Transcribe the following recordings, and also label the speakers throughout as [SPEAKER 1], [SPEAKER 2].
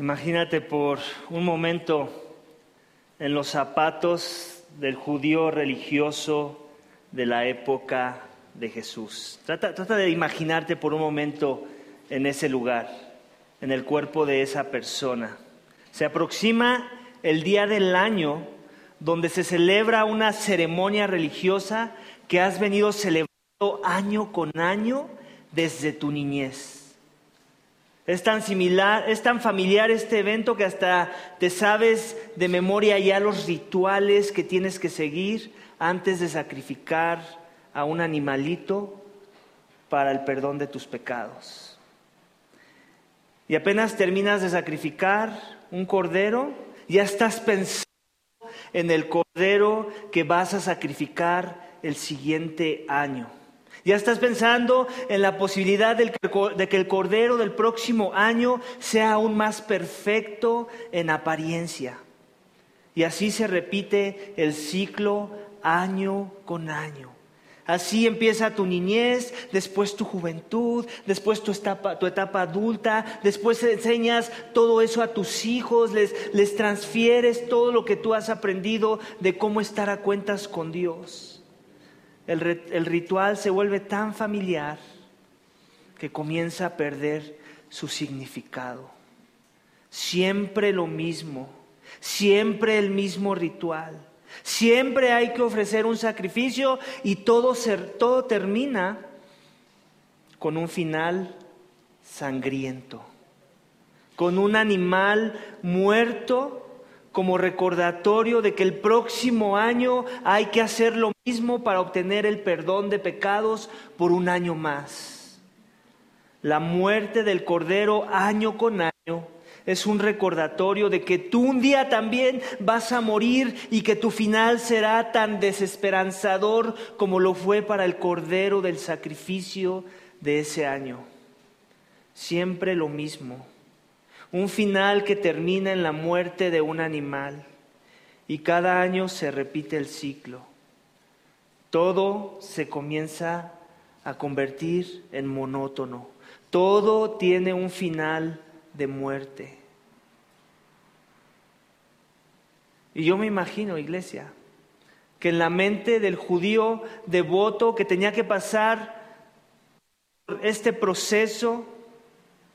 [SPEAKER 1] Imagínate por un momento en los zapatos del judío religioso de la época de Jesús. Trata, de imaginarte por un momento en ese lugar, en el cuerpo de esa persona. Se aproxima el día del año donde se celebra una ceremonia religiosa que has venido celebrando año con año desde tu niñez. Es tan similar, es tan familiar este evento que hasta te sabes de memoria ya los rituales que tienes que seguir antes de sacrificar a un animalito para el perdón de tus pecados. Y apenas terminas de sacrificar un cordero, ya estás pensando en el cordero que vas a sacrificar el siguiente año. Ya estás pensando en la posibilidad de que el cordero del próximo año sea aún más perfecto en apariencia. Y así se repite el ciclo año con año. Así empieza tu niñez, después tu juventud, después tu etapa, tu etapa adulta, después enseñas todo eso a tus hijos, les, les transfieres todo lo que tú has aprendido de cómo estar a cuentas con Dios el, ritual se vuelve tan familiar que comienza a perder su significado. Siempre lo mismo, siempre el mismo ritual. Siempre hay que ofrecer un sacrificio y todo, todo termina con un final sangriento, con un animal muerto como recordatorio de que el próximo año hay que hacer lo mismo para obtener el perdón de pecados por un año más. La muerte del Cordero año con año es un recordatorio de que tú un día también vas a morir y que tu final será tan desesperanzador como lo fue para el Cordero del sacrificio de ese año. Siempre lo mismo un final que termina en la muerte de un animal y cada año se repite el ciclo. Todo se comienza a convertir en monótono. Todo tiene un final de muerte. Y yo me imagino, iglesia, que en la mente del judío devoto que tenía que pasar este proceso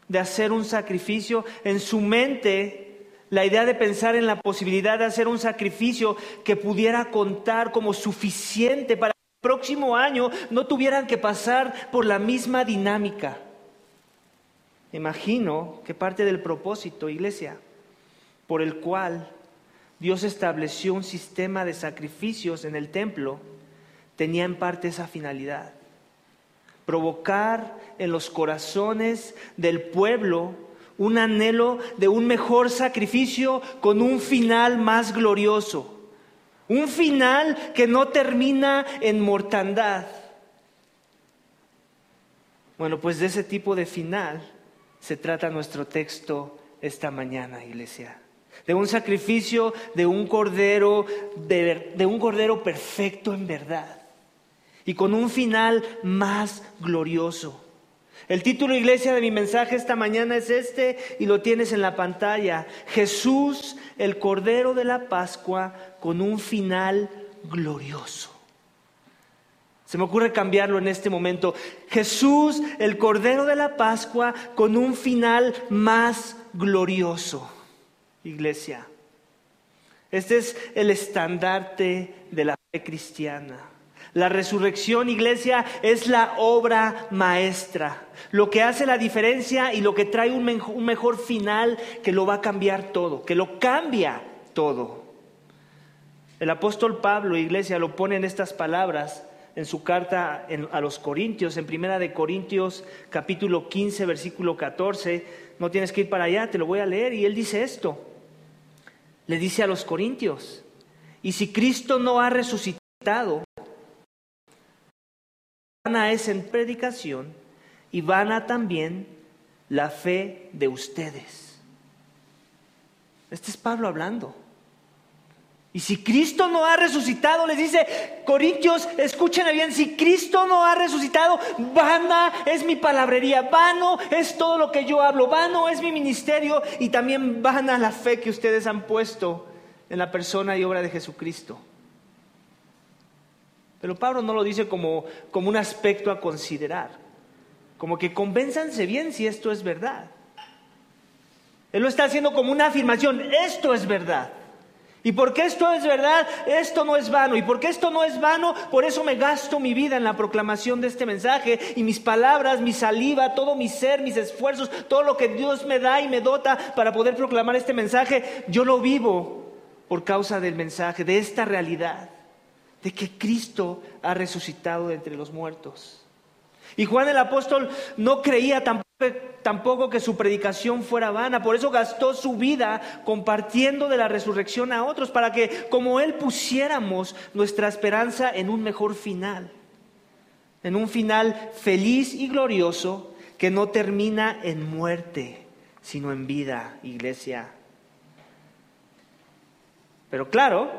[SPEAKER 1] de hacer un sacrificio, en su mente la idea de pensar en la posibilidad de hacer un sacrificio que pudiera contar como suficiente para que el próximo año no tuvieran que pasar por la misma dinámica. Imagino que parte del propósito, iglesia, por el cual Dios estableció un sistema de sacrificios en el templo, tenía en parte esa finalidad provocar en los corazones del pueblo un anhelo de un mejor sacrificio con un final más glorioso. Un final que no termina en mortandad. Bueno, pues de ese tipo de final se trata nuestro texto esta mañana, iglesia. De un sacrificio de un cordero, de, de un cordero perfecto en verdad y con un final más glorioso. El título iglesia de mi mensaje esta mañana es este y lo tienes en la pantalla. Jesús, el Cordero de la Pascua, con un final glorioso. Se me ocurre cambiarlo en este momento. Jesús, el Cordero de la Pascua, con un final más glorioso. Iglesia. Este es el estandarte de la fe cristiana. La resurrección, iglesia, es la obra maestra, lo que hace la diferencia y lo que trae un, mejor final que lo va a cambiar todo, que lo cambia todo. El apóstol Pablo, iglesia, lo pone en estas palabras en su carta a los Corintios, en Primera de Corintios capítulo 15, versículo 14. No tienes que ir para allá, te lo voy a leer. Y él dice esto. Le dice a los Corintios, y si Cristo no ha resucitado, vana es en predicación y vana también la fe de ustedes. Este es Pablo hablando. Y si Cristo no ha resucitado, les dice, Corintios, escúchenme bien, si Cristo no ha resucitado, vana es mi palabrería, vano es todo lo que yo hablo, vano es mi ministerio y también vana la fe que ustedes han puesto en la persona y obra de Jesucristo. Pero Pablo no lo dice como, como un aspecto a considerar, como que convénzanse bien si esto es verdad. Él lo está haciendo como una afirmación, esto es verdad. Y porque esto es verdad, esto no es vano. Y porque esto no es vano, por eso me gasto mi vida en la proclamación de este mensaje y mis palabras, mi saliva, todo mi ser, mis esfuerzos, todo lo que Dios me da y me dota para poder proclamar este mensaje, yo lo vivo por causa del mensaje, de esta realidad, de que Cristo ha resucitado de entre los muertos. Y Juan el apóstol no creía tampoco, que su predicación fuera vana, por eso gastó su vida compartiendo de la resurrección a otros, para que como él pusiéramos nuestra esperanza en un mejor final, en un final feliz y glorioso que no termina en muerte, sino en vida, iglesia. Pero claro,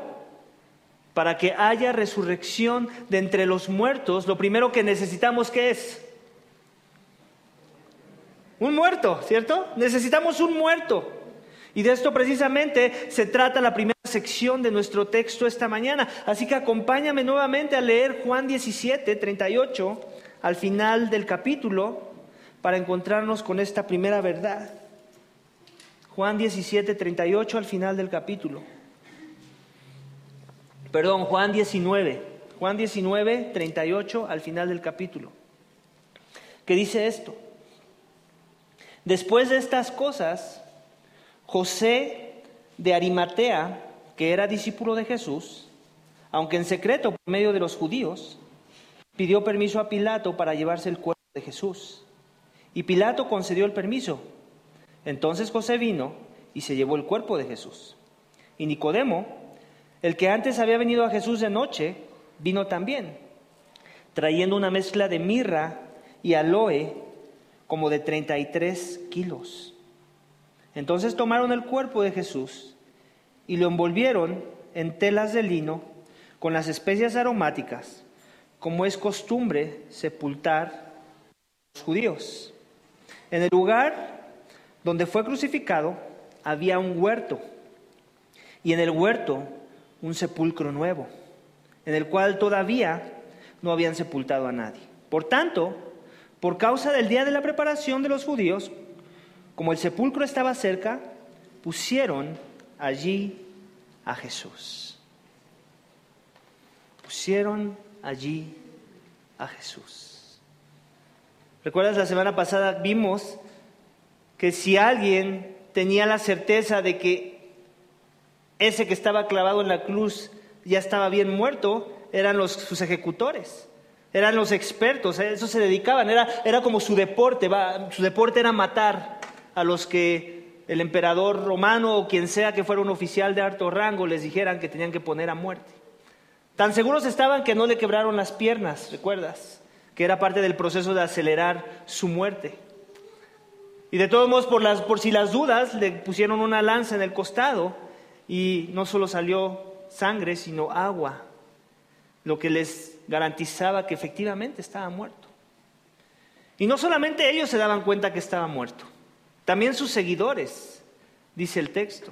[SPEAKER 1] para que haya resurrección de entre los muertos, lo primero que necesitamos ¿qué es? Un muerto, ¿cierto? Necesitamos un muerto. Y de esto precisamente se trata la primera sección de nuestro texto esta mañana. Así que acompáñame nuevamente a leer Juan 17, 38, al final del capítulo, para encontrarnos con esta primera verdad. Juan 17, 38, al final del capítulo. Perdón, Juan 19, Juan 19, 38 al final del capítulo, que dice esto. Después de estas cosas, José de Arimatea, que era discípulo de Jesús, aunque en secreto por medio de los judíos, pidió permiso a Pilato para llevarse el cuerpo de Jesús. Y Pilato concedió el permiso. Entonces José vino y se llevó el cuerpo de Jesús. Y Nicodemo, el que antes había venido a Jesús de noche, vino también, trayendo una mezcla de mirra y aloe como de 33 kilos. Entonces tomaron el cuerpo de Jesús y lo envolvieron en telas de lino con las especias aromáticas, como es costumbre sepultar a los judíos. En el lugar donde fue crucificado había un huerto, y en el huerto un sepulcro nuevo, en el cual todavía no habían sepultado a nadie. Por tanto, por causa del día de la preparación de los judíos, como el sepulcro estaba cerca, pusieron allí a Jesús. Pusieron allí a Jesús. ¿Recuerdas la semana pasada vimos que si alguien tenía la certeza de que ese que estaba clavado en la cruz ya estaba bien muerto, eran los, sus ejecutores, eran los expertos, a eso se dedicaban, era, era como su deporte, su deporte era matar a los que el emperador romano o quien sea que fuera un oficial de alto rango les dijeran que tenían que poner a muerte. Tan seguros estaban que no le quebraron las piernas, ¿recuerdas? Que era parte del proceso de acelerar su muerte. Y de todos modos, por, las, por si las dudas, le pusieron una lanza en el costado y no solo salió sangre, sino agua, lo que les garantizaba que efectivamente estaba muerto. Y no solamente ellos se daban cuenta que estaba muerto, también sus seguidores, dice el texto.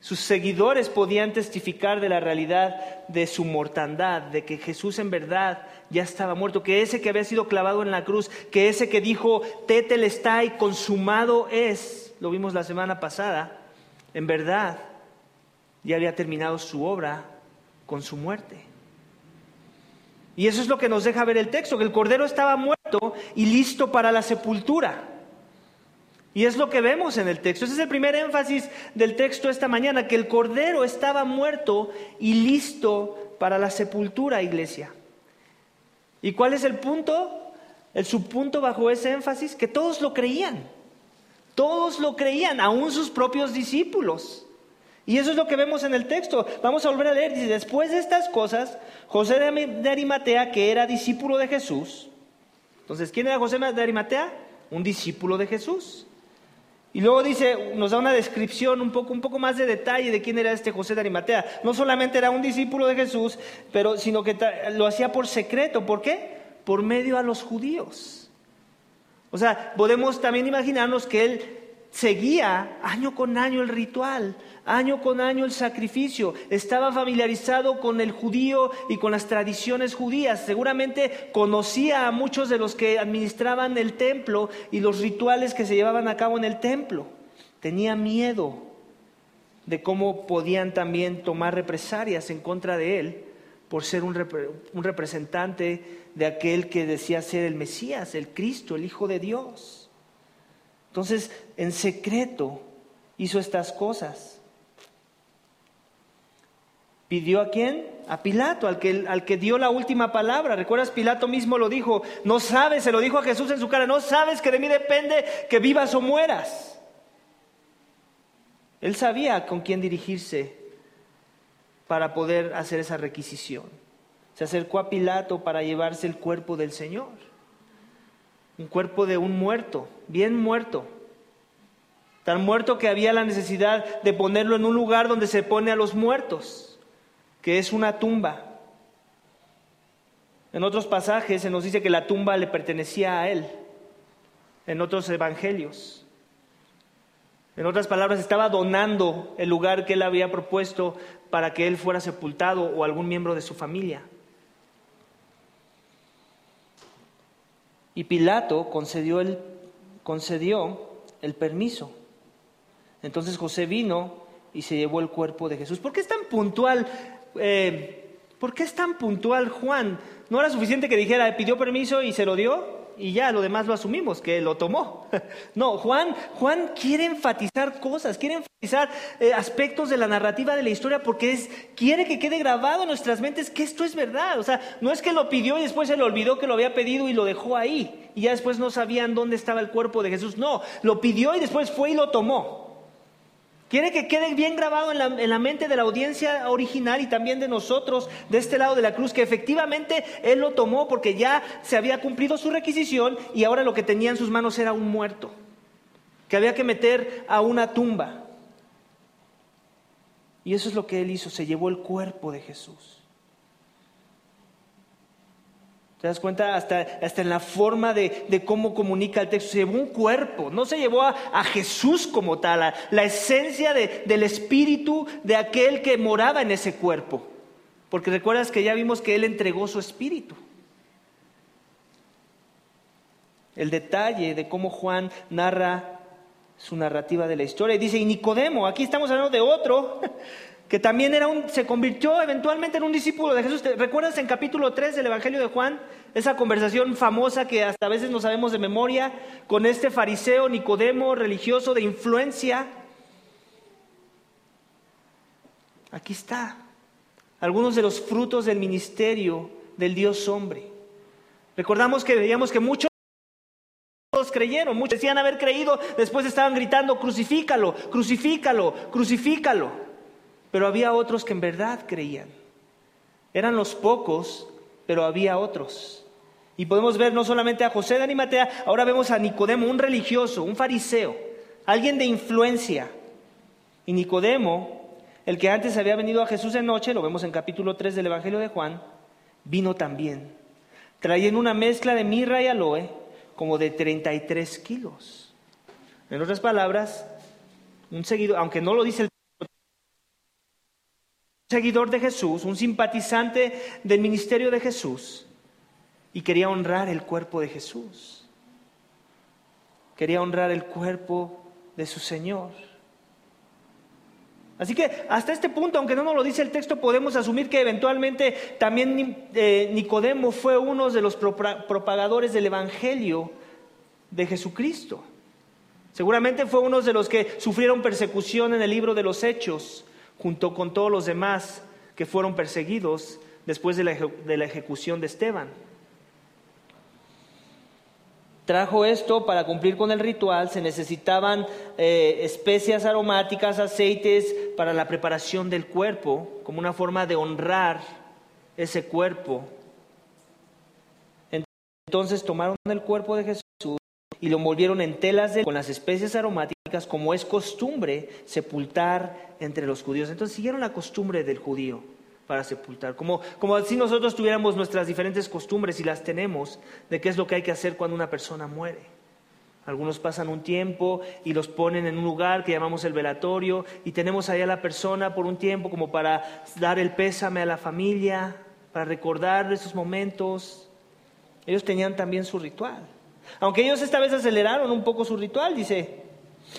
[SPEAKER 1] Sus seguidores podían testificar de la realidad de su mortandad, de que Jesús en verdad ya estaba muerto, que ese que había sido clavado en la cruz, que ese que dijo, tetel está y consumado es, lo vimos la semana pasada, en verdad ya había terminado su obra con su muerte. Y eso es lo que nos deja ver el texto, que el Cordero estaba muerto y listo para la sepultura. Y es lo que vemos en el texto. Ese es el primer énfasis del texto esta mañana, que el Cordero estaba muerto y listo para la sepultura, iglesia. ¿Y cuál es el punto? El subpunto bajo ese énfasis, que todos lo creían. Todos lo creían, aún sus propios discípulos. Y eso es lo que vemos en el texto. Vamos a volver a leer. Dice, después de estas cosas, José de Arimatea, que era discípulo de Jesús. Entonces, ¿quién era José de Arimatea? Un discípulo de Jesús. Y luego dice, nos da una descripción un poco, un poco más de detalle de quién era este José de Arimatea. No solamente era un discípulo de Jesús, pero, sino que lo hacía por secreto. ¿Por qué? Por medio a los judíos. O sea, podemos también imaginarnos que él seguía año con año el ritual, año con año el sacrificio, estaba familiarizado con el judío y con las tradiciones judías, seguramente conocía a muchos de los que administraban el templo y los rituales que se llevaban a cabo en el templo, tenía miedo de cómo podían también tomar represalias en contra de él por ser un, representante de aquel que decía ser el Mesías, el Cristo, el Hijo de Dios. Entonces, en secreto hizo estas cosas. ¿Pidió a quién? A Pilato, al que, al que dio la última palabra. ¿Recuerdas? Pilato mismo lo dijo. No sabes, se lo dijo a Jesús en su cara, no sabes que de mí depende que vivas o mueras. Él sabía con quién dirigirse para poder hacer esa requisición. Se acercó a Pilato para llevarse el cuerpo del Señor. Un cuerpo de un muerto, bien muerto. Tan muerto que había la necesidad de ponerlo en un lugar donde se pone a los muertos que es una tumba. En otros pasajes se nos dice que la tumba le pertenecía a él, en otros evangelios. En otras palabras, estaba donando el lugar que él había propuesto para que él fuera sepultado o algún miembro de su familia. Y Pilato concedió el, concedió el permiso. Entonces José vino y se llevó el cuerpo de Jesús. ¿Por qué es tan puntual eh, ¿por qué es tan puntual Juan? ¿No era suficiente que dijera, pidió permiso y se lo dio? Y ya lo demás lo asumimos, que lo tomó. No, Juan, Juan quiere enfatizar cosas, quiere enfatizar eh, aspectos de la narrativa de la historia porque es, quiere que quede grabado en nuestras mentes que esto es verdad. O sea, no es que lo pidió y después se le olvidó que lo había pedido y lo dejó ahí. Y ya después no sabían dónde estaba el cuerpo de Jesús. No, lo pidió y después fue y lo tomó. Quiere que quede bien grabado en la, mente de la audiencia original y también de nosotros de este lado de la cruz, que efectivamente Él lo tomó porque ya se había cumplido su requisición y ahora lo que tenía en sus manos era un muerto, que había que meter a una tumba. Y eso es lo que Él hizo, se llevó el cuerpo de Jesús. ¿Te das cuenta? Hasta, hasta en la forma de, cómo comunica el texto. Se llevó un cuerpo, no se llevó a, Jesús como tal, la esencia del espíritu de aquel que moraba en ese cuerpo. Porque recuerdas que ya vimos que Él entregó su espíritu. El detalle de cómo Juan narra su narrativa de la historia. Y dice, y Nicodemo, aquí estamos hablando de otro que también era un, se convirtió eventualmente en un discípulo de Jesús. ¿Recuerdas en capítulo 3 del Evangelio de Juan? Esa conversación famosa que hasta a veces no sabemos de memoria con este fariseo Nicodemo religioso de influencia. Aquí está. Algunos de los frutos del ministerio del Dios hombre. Recordamos que veíamos que muchos creyeron, muchos decían haber creído, después estaban gritando, crucifícalo, crucifícalo, crucifícalo. Pero había otros que en verdad creían. Eran los pocos, pero había otros. Y podemos ver no solamente a José de Animatea, ahora vemos a Nicodemo, un religioso, un fariseo, alguien de influencia. Y Nicodemo, el que antes había venido a Jesús de noche, lo vemos en capítulo 3 del Evangelio de Juan, vino también, trayendo una mezcla de mirra y aloe como de 33 kilos. En otras palabras, un seguidor, aunque no lo dice el seguidor de Jesús, un simpatizante del ministerio de Jesús, y quería honrar el cuerpo de Jesús. Quería honrar el cuerpo de su Señor. Así que hasta este punto, aunque no nos lo dice el texto, podemos asumir que eventualmente también eh, Nicodemo fue uno de los propagadores del Evangelio de Jesucristo. Seguramente fue uno de los que sufrieron persecución en el libro de los Hechos junto con todos los demás que fueron perseguidos después de la, ejecución de Esteban. Trajo esto para cumplir con el ritual, se necesitaban eh, especias aromáticas, aceites para la preparación del cuerpo, como una forma de honrar ese cuerpo. Entonces tomaron el cuerpo de Jesús y lo envolvieron en telas con las especias aromáticas como es costumbre sepultar entre los judíos. Entonces siguieron la costumbre del judío para sepultar, como, como si nosotros tuviéramos nuestras diferentes costumbres y las tenemos de qué es lo que hay que hacer cuando una persona muere. Algunos pasan un tiempo y los ponen en un lugar que llamamos el velatorio y tenemos allá a la persona por un tiempo como para dar el pésame a la familia, para recordar esos momentos. Ellos tenían también su ritual. Aunque ellos esta vez aceleraron un poco su ritual, dice,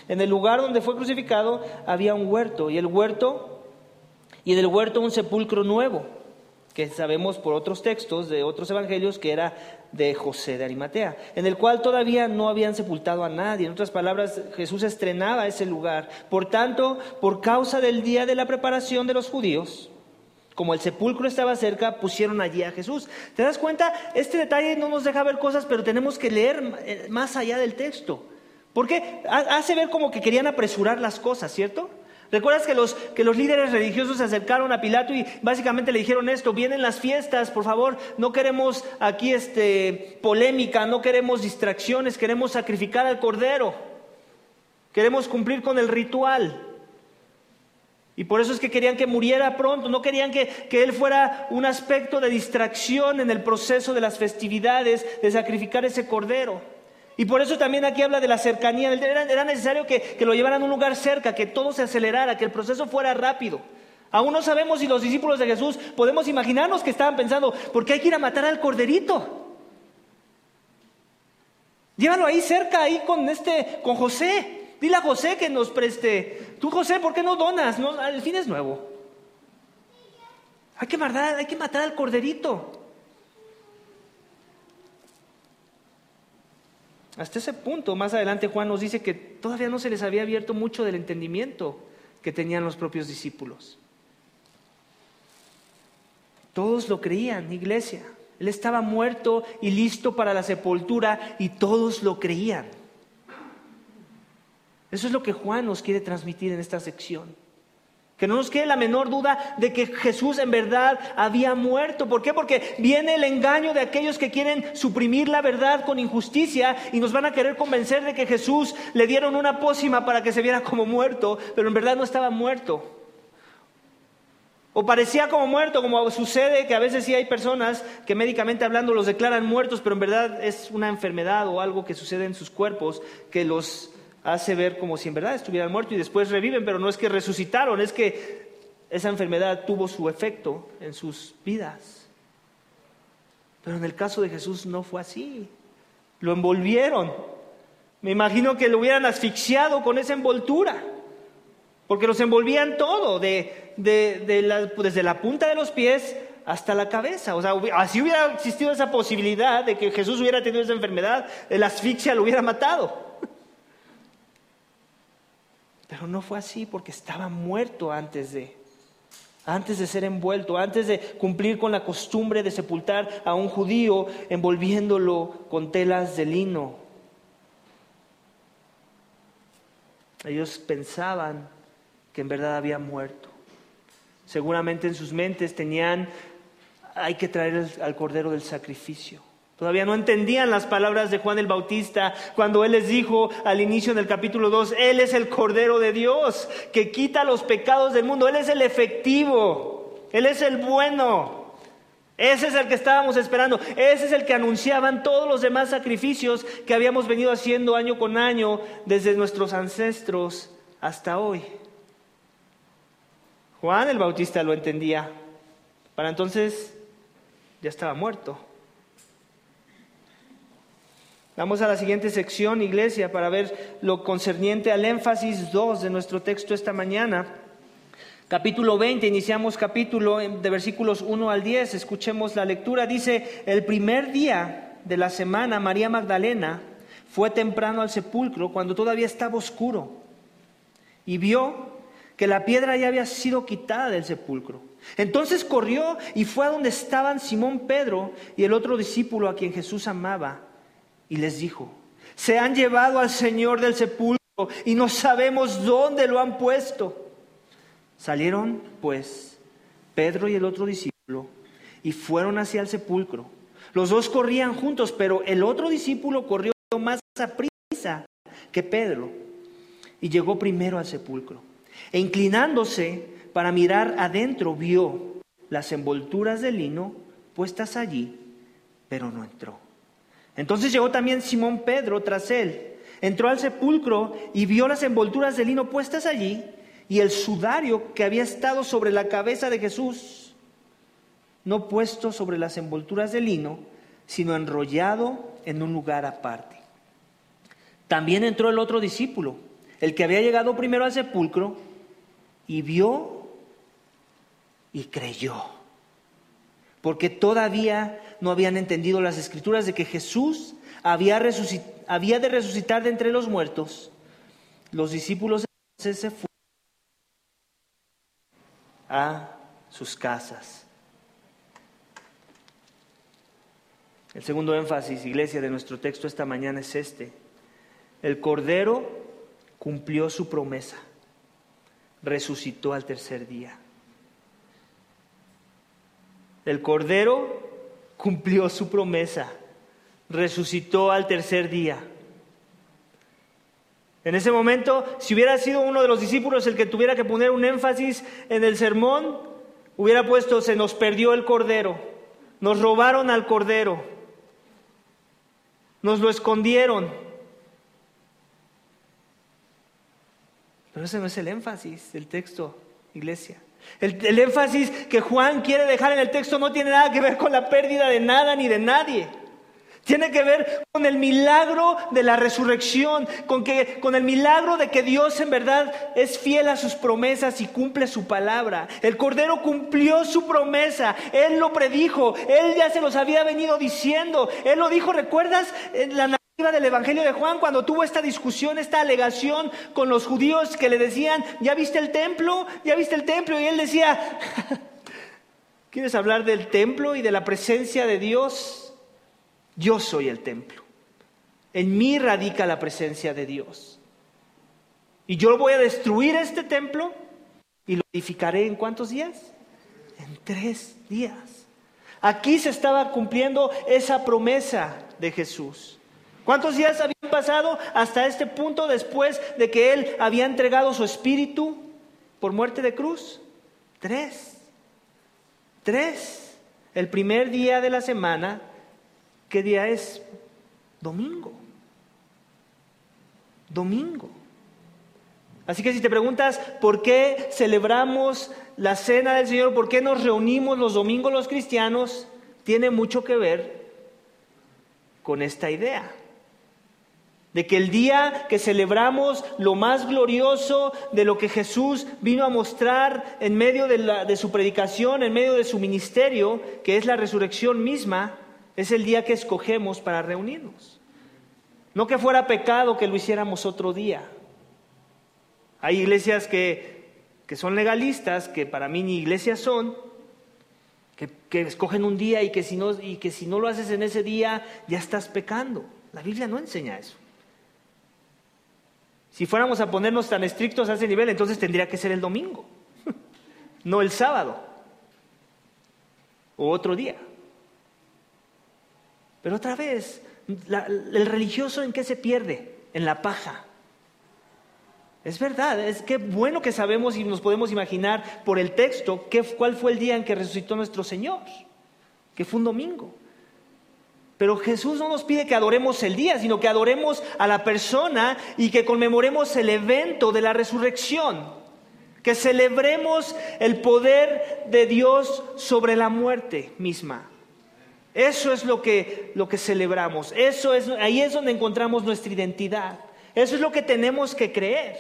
[SPEAKER 1] en el lugar donde fue crucificado había un huerto y el huerto y del huerto un sepulcro nuevo, que sabemos por otros textos de otros evangelios que era de José de Arimatea, en el cual todavía no habían sepultado a nadie. En otras palabras, Jesús estrenaba ese lugar. Por tanto, por causa del día de la preparación de los judíos, como el sepulcro estaba cerca, pusieron allí a Jesús. ¿Te das cuenta? Este detalle no nos deja ver cosas, pero tenemos que leer eh, más allá del texto. Porque hace ver como que querían apresurar las cosas, ¿cierto? ¿Recuerdas que los, que los líderes religiosos se acercaron a Pilato y básicamente le dijeron esto, vienen las fiestas, por favor, no queremos aquí este, polémica, no queremos distracciones, queremos sacrificar al cordero, queremos cumplir con el ritual. Y por eso es que querían que muriera pronto, no querían que, que, él fuera un aspecto de distracción en el proceso de las festividades, de sacrificar ese cordero. Y por eso también aquí habla de la cercanía. Era, necesario que, lo llevaran a un lugar cerca, que todo se acelerara, que el proceso fuera rápido. Aún no sabemos si los discípulos de Jesús podemos imaginarnos que estaban pensando, ¿por qué hay que ir a matar al corderito? Llévalo ahí cerca, ahí con este, con José. Dile a José que nos preste. Tú, José, ¿por qué no donas? El fin es nuevo. Hay que matar, hay que matar al corderito. Hasta ese punto, más adelante Juan nos dice que todavía no se les había abierto mucho del entendimiento que tenían los propios discípulos. Todos lo creían, iglesia. Él estaba muerto y listo para la sepultura y todos lo creían. Eso es lo que Juan nos quiere transmitir en esta sección. Que no nos quede la menor duda de que Jesús en verdad había muerto. ¿Por qué? Porque viene el engaño de aquellos que quieren suprimir la verdad con injusticia y nos van a querer convencer de que Jesús le dieron una pócima para que se viera como muerto, pero en verdad no estaba muerto. O parecía como muerto, como sucede que a veces sí hay personas que médicamente hablando los declaran muertos, pero en verdad es una enfermedad o algo que sucede en sus cuerpos que los hace ver como si en verdad estuvieran muertos y después reviven, pero no es que resucitaron, es que esa enfermedad tuvo su efecto en sus vidas. Pero en el caso de Jesús no fue así. Lo envolvieron. Me imagino que lo hubieran asfixiado con esa envoltura, porque los envolvían todo, de, desde la punta de los pies hasta la cabeza. O sea, así hubiera existido esa posibilidad de que Jesús hubiera tenido esa enfermedad, la asfixia lo hubiera matado. Pero no fue así porque estaba muerto antes de, antes de ser envuelto, antes de cumplir con la costumbre de sepultar a un judío envolviéndolo con telas de lino. Ellos pensaban que en verdad había muerto. Seguramente en sus mentes tenían, hay que traer al cordero del sacrificio. Todavía no entendían las palabras de Juan el Bautista cuando él les dijo al inicio del capítulo 2, Él es el Cordero de Dios que quita los pecados del mundo, Él es el efectivo, Él es el bueno. Ese es el que estábamos esperando, ese es el que anunciaban todos los demás sacrificios que habíamos venido haciendo año con año desde nuestros ancestros hasta hoy. Juan el Bautista lo entendía, para entonces ya estaba muerto. Vamos a la siguiente sección, iglesia, para ver lo concerniente al énfasis 2 de nuestro texto esta mañana. Capítulo 20, iniciamos capítulo de versículos 1 al 10, escuchemos la lectura. Dice, el primer día de la semana, María Magdalena fue temprano al sepulcro cuando todavía estaba oscuro y vio que la piedra ya había sido quitada del sepulcro. Entonces corrió y fue a donde estaban Simón Pedro y el otro discípulo a quien Jesús amaba y les dijo, se han llevado al Señor del sepulcro y no sabemos dónde lo han puesto. Salieron pues Pedro y el otro discípulo y fueron hacia el sepulcro. Los dos corrían juntos, pero el otro discípulo corrió más a prisa que Pedro y llegó primero al sepulcro. E inclinándose para mirar adentro, vio las envolturas de lino puestas allí, pero no entró. Entonces llegó también Simón Pedro tras él. Entró al sepulcro y vio las envolturas de lino puestas allí y el sudario que había estado sobre la cabeza de Jesús, no puesto sobre las envolturas de lino, sino enrollado en un lugar aparte. También entró el otro discípulo, el que había llegado primero al sepulcro, y vio y creyó. Porque todavía no habían entendido las escrituras de que Jesús había, de resucitar de entre los muertos. Los discípulos se fueron a sus casas. El segundo énfasis, iglesia, de nuestro texto esta mañana es este. El Cordero cumplió su promesa, resucitó al tercer día. El Cordero cumplió su promesa, resucitó al tercer día. En ese momento, si hubiera sido uno de los discípulos el que tuviera que poner un énfasis en el sermón, hubiera puesto, se nos perdió el Cordero, nos robaron al Cordero, nos lo escondieron. Pero ese no es el énfasis del texto, iglesia. El, énfasis que Juan quiere dejar en el texto no tiene nada que ver con la pérdida de nada ni de nadie. Tiene que ver con el milagro de la resurrección, con, que, con el milagro de que Dios en verdad es fiel a sus promesas y cumple su palabra. El Cordero cumplió su promesa, Él lo predijo, Él ya se los había venido diciendo, Él lo dijo, ¿recuerdas la narrativa del Evangelio de Juan cuando tuvo esta discusión, esta alegación con los judíos que le decían, ¿ya viste el templo? ¿Ya viste el templo? Y Él decía, ¿quieres hablar del templo y de la presencia de Dios? Yo soy el templo. En mí radica la presencia de Dios. Y yo voy a destruir este templo y lo edificaré en cuántos días? En tres días. Aquí se estaba cumpliendo esa promesa de Jesús. ¿Cuántos días habían pasado hasta este punto después de que Él había entregado su espíritu por muerte de cruz? Tres. Tres. El primer día de la semana ¿Qué día es? Domingo. Domingo. Así que si te preguntas por qué celebramos la cena del Señor, por qué nos reunimos los domingos los cristianos, tiene mucho que ver con esta idea. De que el día que celebramos lo más glorioso de lo que Jesús vino a mostrar en medio de, su predicación, en medio de su ministerio, que es la resurrección misma, es el día que escogemos para reunirnos. No que fuera pecado que lo hiciéramos otro día. Hay iglesias que, son legalistas, que para mí ni iglesias son, que, escogen un día y que, si no, y que si no lo haces en ese día ya estás pecando. La Biblia no enseña eso. Si fuéramos a ponernos tan estrictos a ese nivel, entonces tendría que ser el domingo, no el sábado o otro día. Pero otra vez, el religioso en qué se pierde? En la paja. Es verdad, es que bueno que sabemos y nos podemos imaginar por el texto qué, cuál fue el día en que resucitó nuestro Señor, que fue un domingo. Pero Jesús no nos pide que adoremos el día, sino que adoremos a la persona y que conmemoremos el evento de la resurrección, que celebremos el poder de Dios sobre la muerte misma. Eso es lo que, lo que celebramos. Eso es, ahí es donde encontramos nuestra identidad. Eso es lo que tenemos que creer.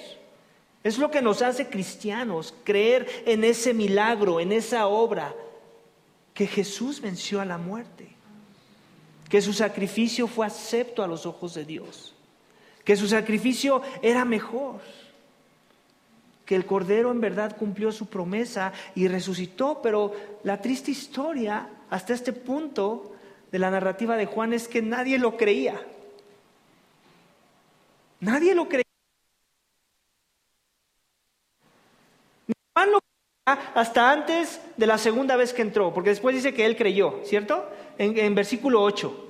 [SPEAKER 1] Es lo que nos hace cristianos, creer en ese milagro, en esa obra, que Jesús venció a la muerte, que su sacrificio fue acepto a los ojos de Dios, que su sacrificio era mejor, que el Cordero en verdad cumplió su promesa y resucitó, pero la triste historia hasta este punto de la narrativa de Juan es que nadie lo creía. Nadie lo creía. Juan lo creía hasta antes de la segunda vez que entró, porque después dice que él creyó, ¿cierto? En, versículo 8.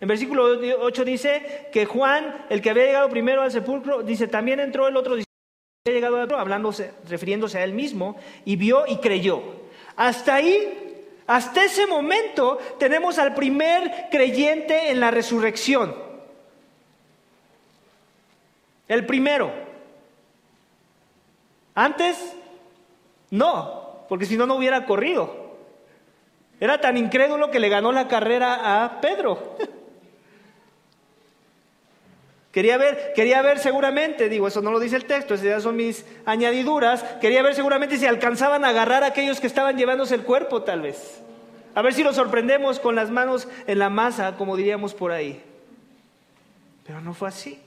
[SPEAKER 1] En versículo 8 dice que Juan, el que había llegado primero al sepulcro, dice, también entró el otro había llegado hablándose, refiriéndose a él mismo, y vio y creyó. Hasta ahí, hasta ese momento, tenemos al primer creyente en la resurrección. El primero. Antes, no, porque si no, no hubiera corrido. Era tan incrédulo que le ganó la carrera a Pedro. Quería ver, quería ver seguramente, digo, eso no lo dice el texto, esas son mis añadiduras, quería ver seguramente si alcanzaban a agarrar a aquellos que estaban llevándose el cuerpo, tal vez. A ver si los sorprendemos con las manos en la masa, como diríamos por ahí. Pero no fue así.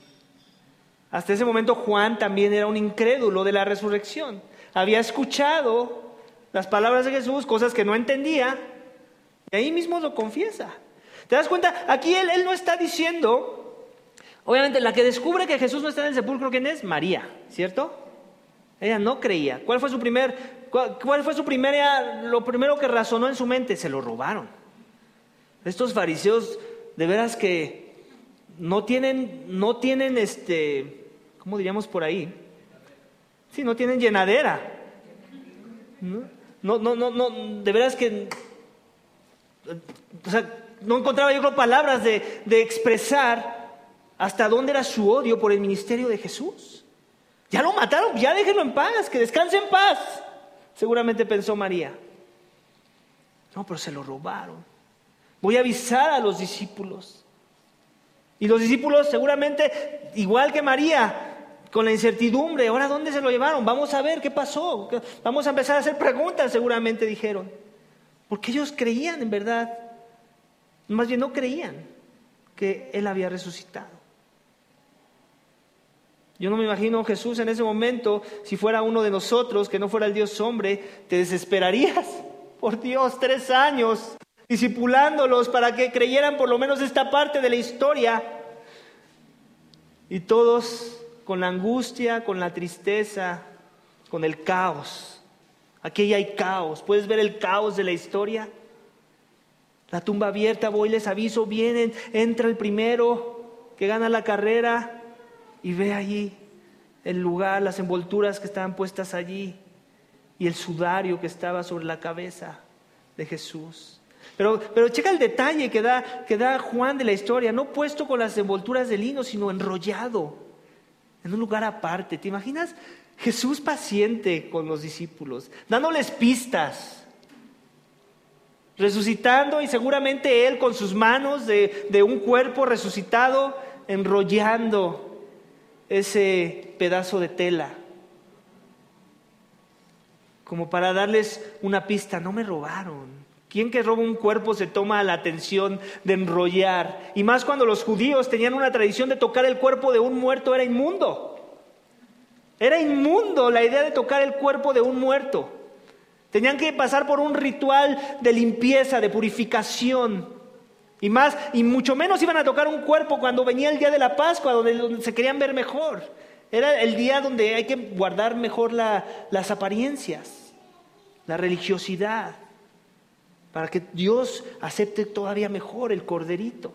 [SPEAKER 1] Hasta ese momento Juan también era un incrédulo de la resurrección. Había escuchado las palabras de Jesús, cosas que no entendía, y ahí mismo lo confiesa. ¿Te das cuenta? Aquí él, él no está diciendo Obviamente, la que descubre que Jesús no está en el sepulcro, ¿quién es? María, ¿cierto? Ella no creía. ¿Cuál fue su primer, cuál, fue su primera, lo primero que razonó en su mente? Se lo robaron. Estos fariseos, de veras que no tienen, no tienen este, ¿cómo diríamos por ahí? Sí, no tienen llenadera. No, no, no, no, de veras que, o sea, no encontraba yo palabras de, de expresar hasta dónde era su odio por el ministerio de Jesús. Ya lo mataron, ya déjenlo en paz, que descanse en paz. Seguramente pensó María. No, pero se lo robaron. Voy a avisar a los discípulos. Y los discípulos seguramente, igual que María, con la incertidumbre, ahora dónde se lo llevaron, vamos a ver qué pasó, vamos a empezar a hacer preguntas, seguramente dijeron. Porque ellos creían en verdad, más bien no creían que Él había resucitado. Yo no me imagino Jesús en ese momento, si fuera uno de nosotros, que no fuera el Dios hombre, te desesperarías. Por Dios, tres años disipulándolos para que creyeran por lo menos esta parte de la historia. Y todos con la angustia, con la tristeza, con el caos. Aquí hay caos. ¿Puedes ver el caos de la historia? La tumba abierta, voy, les aviso, vienen, entra el primero que gana la carrera, y ve allí el lugar, las envolturas que estaban puestas allí y el sudario que estaba sobre la cabeza de Jesús. Pero, pero checa el detalle que da, que da Juan de la historia, no puesto con las envolturas de lino, sino enrollado en un lugar aparte. ¿Te imaginas? Jesús paciente con los discípulos, dándoles pistas, resucitando y seguramente Él con sus manos de, de un cuerpo resucitado, enrollando ese pedazo de tela, como para darles una pista, no me robaron. ¿Quién que roba un cuerpo se toma la atención de enrollar? Y más cuando los judíos tenían una tradición de tocar el cuerpo de un muerto, era inmundo. Era inmundo la idea de tocar el cuerpo de un muerto. Tenían que pasar por un ritual de limpieza, de purificación. Y más, y mucho menos iban a tocar un cuerpo cuando venía el día de la Pascua, donde, se querían ver mejor. Era el día donde hay que guardar mejor las apariencias, la religiosidad, para que Dios acepte todavía mejor el corderito.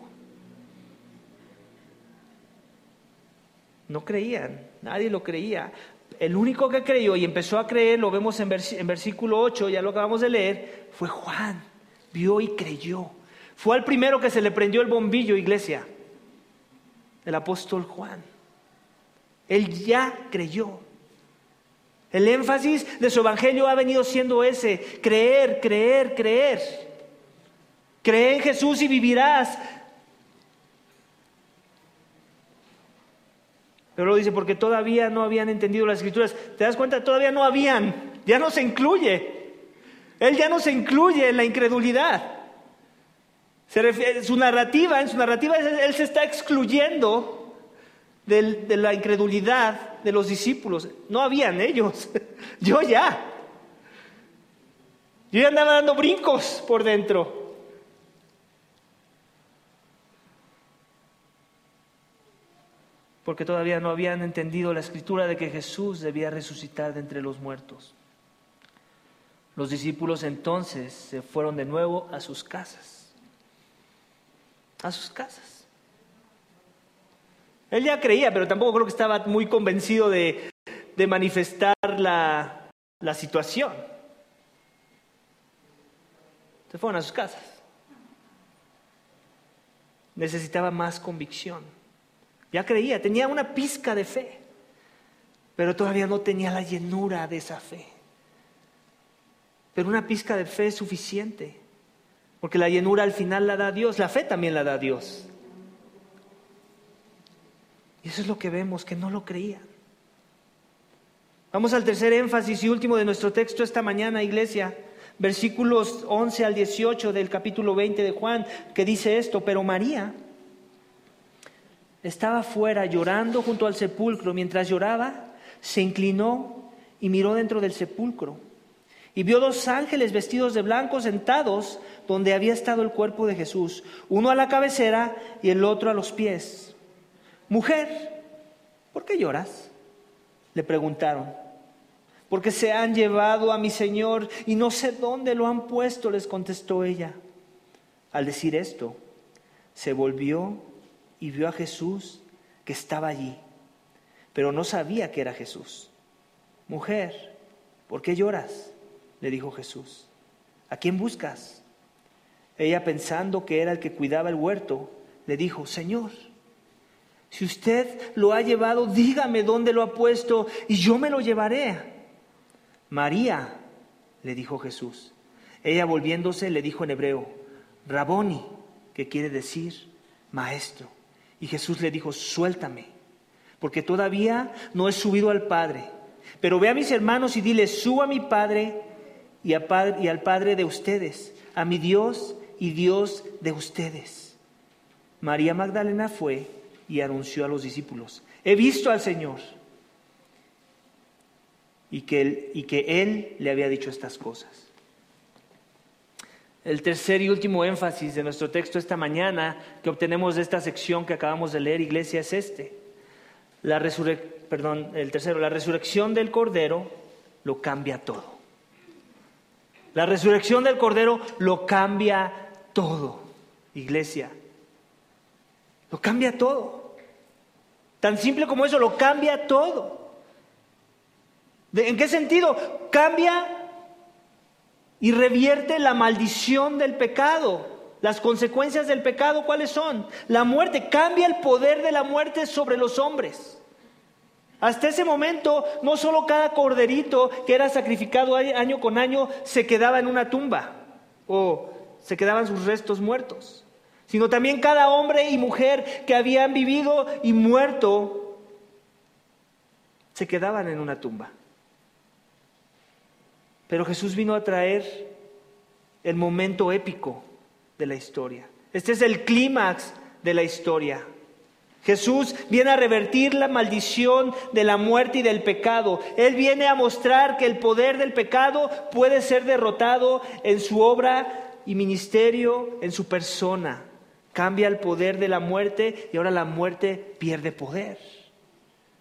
[SPEAKER 1] No creían, nadie lo creía. El único que creyó y empezó a creer, lo vemos en, versículo 8, ya lo acabamos de leer, fue Juan. Vio y creyó. Fue al primero que se le prendió el bombillo, iglesia, el apóstol Juan. Él ya creyó. El énfasis de su evangelio ha venido siendo ese, creer, creer, creer. Cree en Jesús y vivirás. Pero lo dice porque todavía no habían entendido las escrituras. ¿Te das cuenta? Todavía no habían. Ya no se incluye. Él ya no se incluye en la incredulidad su narrativa, en su narrativa él se está excluyendo de la incredulidad de los discípulos. No habían ellos, yo ya. Yo ya andaba dando brincos por dentro. Porque todavía no habían entendido la escritura de que Jesús debía resucitar de entre los muertos. Los discípulos entonces se fueron de nuevo a sus casas a sus casas. Él ya creía, pero tampoco creo que estaba muy convencido de, de manifestar la, la situación. Se fueron a sus casas. Necesitaba más convicción. Ya creía, tenía una pizca de fe, pero todavía no tenía la llenura de esa fe. Pero una pizca de fe es suficiente, porque la llenura al final la da Dios, la fe también la da Dios. Y eso es lo que vemos, que no lo creían. Vamos al tercer énfasis y último de nuestro texto esta mañana, iglesia. Versículos 11 al 18 del capítulo 20 de Juan, que dice esto, pero María estaba fuera llorando junto al sepulcro. Mientras lloraba, se inclinó y miró dentro del sepulcro. Y vio dos ángeles vestidos de blanco sentados donde había estado el cuerpo de Jesús, uno a la cabecera y el otro a los pies. Mujer, ¿por qué lloras? Le preguntaron. Porque se han llevado a mi Señor y no sé dónde lo han puesto, les contestó ella. Al decir esto, se volvió y vio a Jesús que estaba allí, pero no sabía que era Jesús. Mujer, ¿por qué lloras? le dijo Jesús. ¿A quién buscas? Ella pensando que era el que cuidaba el huerto, le dijo, Señor, si usted lo ha llevado, dígame dónde lo ha puesto y yo me lo llevaré. María, le dijo Jesús. Ella volviéndose le dijo en hebreo, Raboni, que quiere decir maestro. Y Jesús le dijo, suéltame, porque todavía no he subido al Padre. Pero ve a mis hermanos y dile, suba a mi Padre y, y al Padre de ustedes, a mi Dios y Dios de ustedes. María Magdalena fue y anunció a los discípulos, he visto al Señor. Y que, él, y que Él le había dicho estas cosas. El tercer y último énfasis de nuestro texto esta mañana que obtenemos de esta sección que acabamos de leer, iglesia, es este. La perdón, el tercero, la resurrección del Cordero lo cambia todo. La resurrección del Cordero lo cambia todo, iglesia. Lo cambia todo. Tan simple como eso, lo cambia todo. ¿En qué sentido? Cambia y revierte la maldición del pecado. Las consecuencias del pecado, ¿cuáles son? La muerte, cambia el poder de la muerte sobre los hombres. Hasta ese momento, no solo cada corderito que era sacrificado año con año se quedaba en una tumba o se quedaban sus restos muertos sino también cada hombre y mujer que habían vivido y muerto se quedaban en una tumba. Pero Jesús vino a traer el momento épico de la historia. Este es el clímax de la historia. Jesús viene a revertir la maldición de la muerte y del pecado. Él viene a mostrar que el poder del pecado puede ser derrotado en su obra y ministerio, en su persona. Cambia el poder de la muerte y ahora la muerte pierde poder.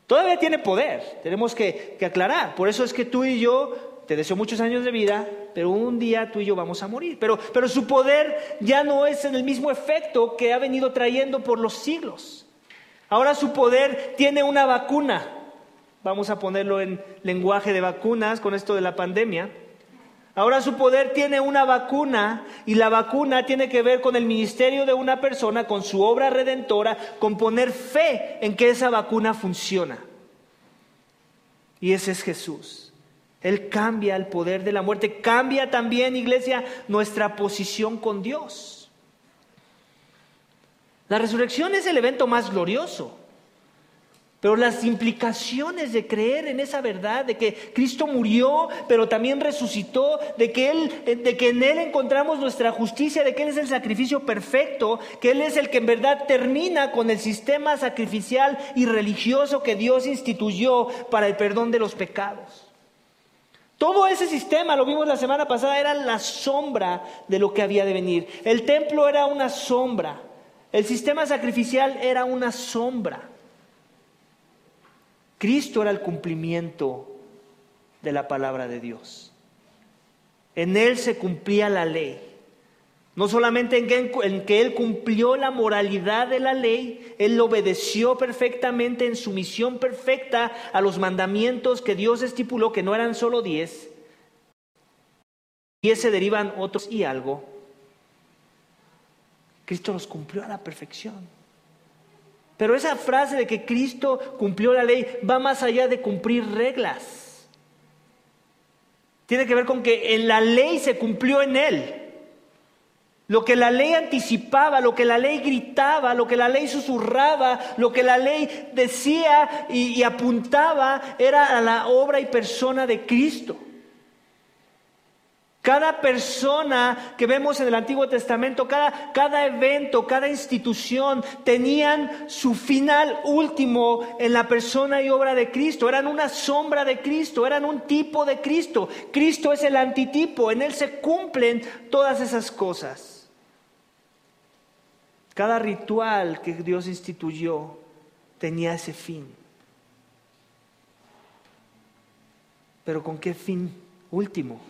[SPEAKER 1] Todavía tiene poder, tenemos que, aclarar. Por eso es que tú y yo, te deseo muchos años de vida, pero un día tú y yo vamos a morir. Pero, pero su poder ya no es en el mismo efecto que ha venido trayendo por los siglos. Ahora su poder tiene una vacuna. Vamos a ponerlo en lenguaje de vacunas con esto de la pandemia. Ahora su poder tiene una vacuna y la vacuna tiene que ver con el ministerio de una persona, con su obra redentora, con poner fe en que esa vacuna funciona. Y ese es Jesús. Él cambia el poder de la muerte, cambia también, iglesia, nuestra posición con Dios. La resurrección es el evento más glorioso. Pero las implicaciones de creer en esa verdad, de que Cristo murió, pero también resucitó, de que, él, de que en Él encontramos nuestra justicia, de que Él es el sacrificio perfecto, que Él es el que en verdad termina con el sistema sacrificial y religioso que Dios instituyó para el perdón de los pecados. Todo ese sistema, lo vimos la semana pasada, era la sombra de lo que había de venir. El templo era una sombra. El sistema sacrificial era una sombra. Cristo era el cumplimiento de la palabra de Dios. En Él se cumplía la ley. No solamente en que, en que, Él cumplió la moralidad de la ley, Él obedeció perfectamente en su misión perfecta a los mandamientos que Dios estipuló, que no eran solo diez. Y se derivan otros y algo. Cristo los cumplió a la perfección. Pero esa frase de que Cristo cumplió la ley va más allá de cumplir reglas. Tiene que ver con que en la ley se cumplió en Él. Lo que la ley anticipaba, lo que la ley gritaba, lo que la ley susurraba, lo que la ley decía y, apuntaba era a la obra y persona de Cristo. Cada persona que vemos en el Antiguo Testamento, cada, cada, evento, cada institución, tenían su final último en la persona y obra de Cristo. Eran una sombra de Cristo, eran un tipo de Cristo. Cristo es el antitipo, en Él se cumplen todas esas cosas. Cada ritual que Dios instituyó tenía ese fin. Pero ¿con qué fin último?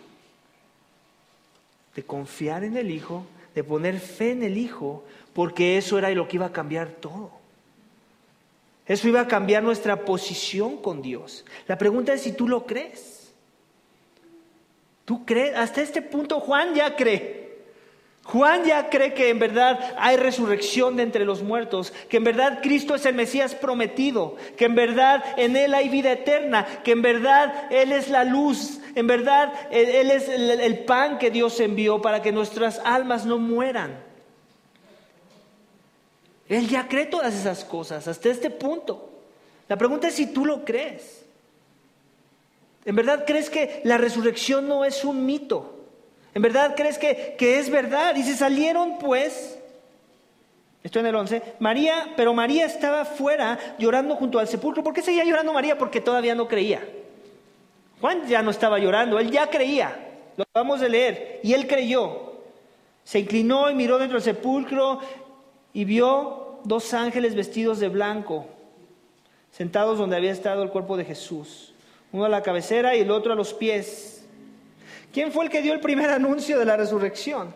[SPEAKER 1] De confiar en el Hijo, de poner fe en el Hijo, porque eso era lo que iba a cambiar todo. Eso iba a cambiar nuestra posición con Dios. La pregunta es si tú lo crees. ¿Tú crees? Hasta este punto Juan ya cree. Juan ya cree que en verdad hay resurrección de entre los muertos, que en verdad Cristo es el Mesías prometido, que en verdad en Él hay vida eterna, que en verdad Él es la luz, en verdad Él, es el pan que Dios envió para que nuestras almas no mueran. Él ya cree todas esas cosas hasta este punto. La pregunta es si tú lo crees. ¿En verdad crees que la resurrección no es un mito? ¿En verdad crees que, es verdad? Se salieron pues, estoy en el 11, María, pero María estaba fuera llorando junto al sepulcro. ¿Por qué seguía llorando María? Porque todavía no creía. Juan ya no estaba llorando, él ya creía. Lo vamos a leer. Y él creyó. Se inclinó y miró dentro del sepulcro y vio dos ángeles vestidos de blanco, sentados donde había estado el cuerpo de Jesús. Uno a la cabecera y el otro a los pies. ¿Quién fue el que dio el primer anuncio de la resurrección?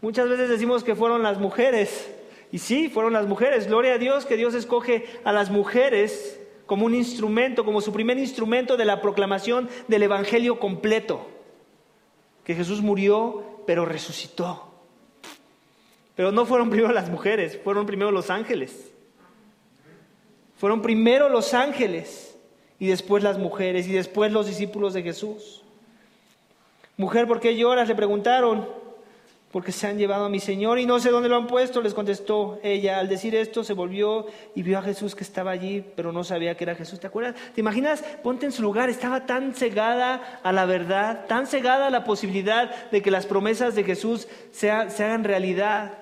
[SPEAKER 1] Muchas veces decimos que fueron las mujeres. Y sí, fueron las mujeres. Gloria a Dios que Dios escoge a las mujeres como un instrumento, como su primer instrumento de la proclamación del Evangelio completo. Que Jesús murió, pero resucitó. Pero no fueron primero las mujeres, fueron primero los ángeles. Fueron primero los ángeles y después las mujeres y después los discípulos de Jesús. Mujer, ¿por qué lloras? Le preguntaron. Porque se han llevado a mi Señor y no sé dónde lo han puesto, les contestó ella. Al decir esto se volvió y vio a Jesús que estaba allí, pero no sabía que era Jesús. ¿Te acuerdas? ¿Te imaginas? Ponte en su lugar. Estaba tan cegada a la verdad, tan cegada a la posibilidad de que las promesas de Jesús se, hagan realidad,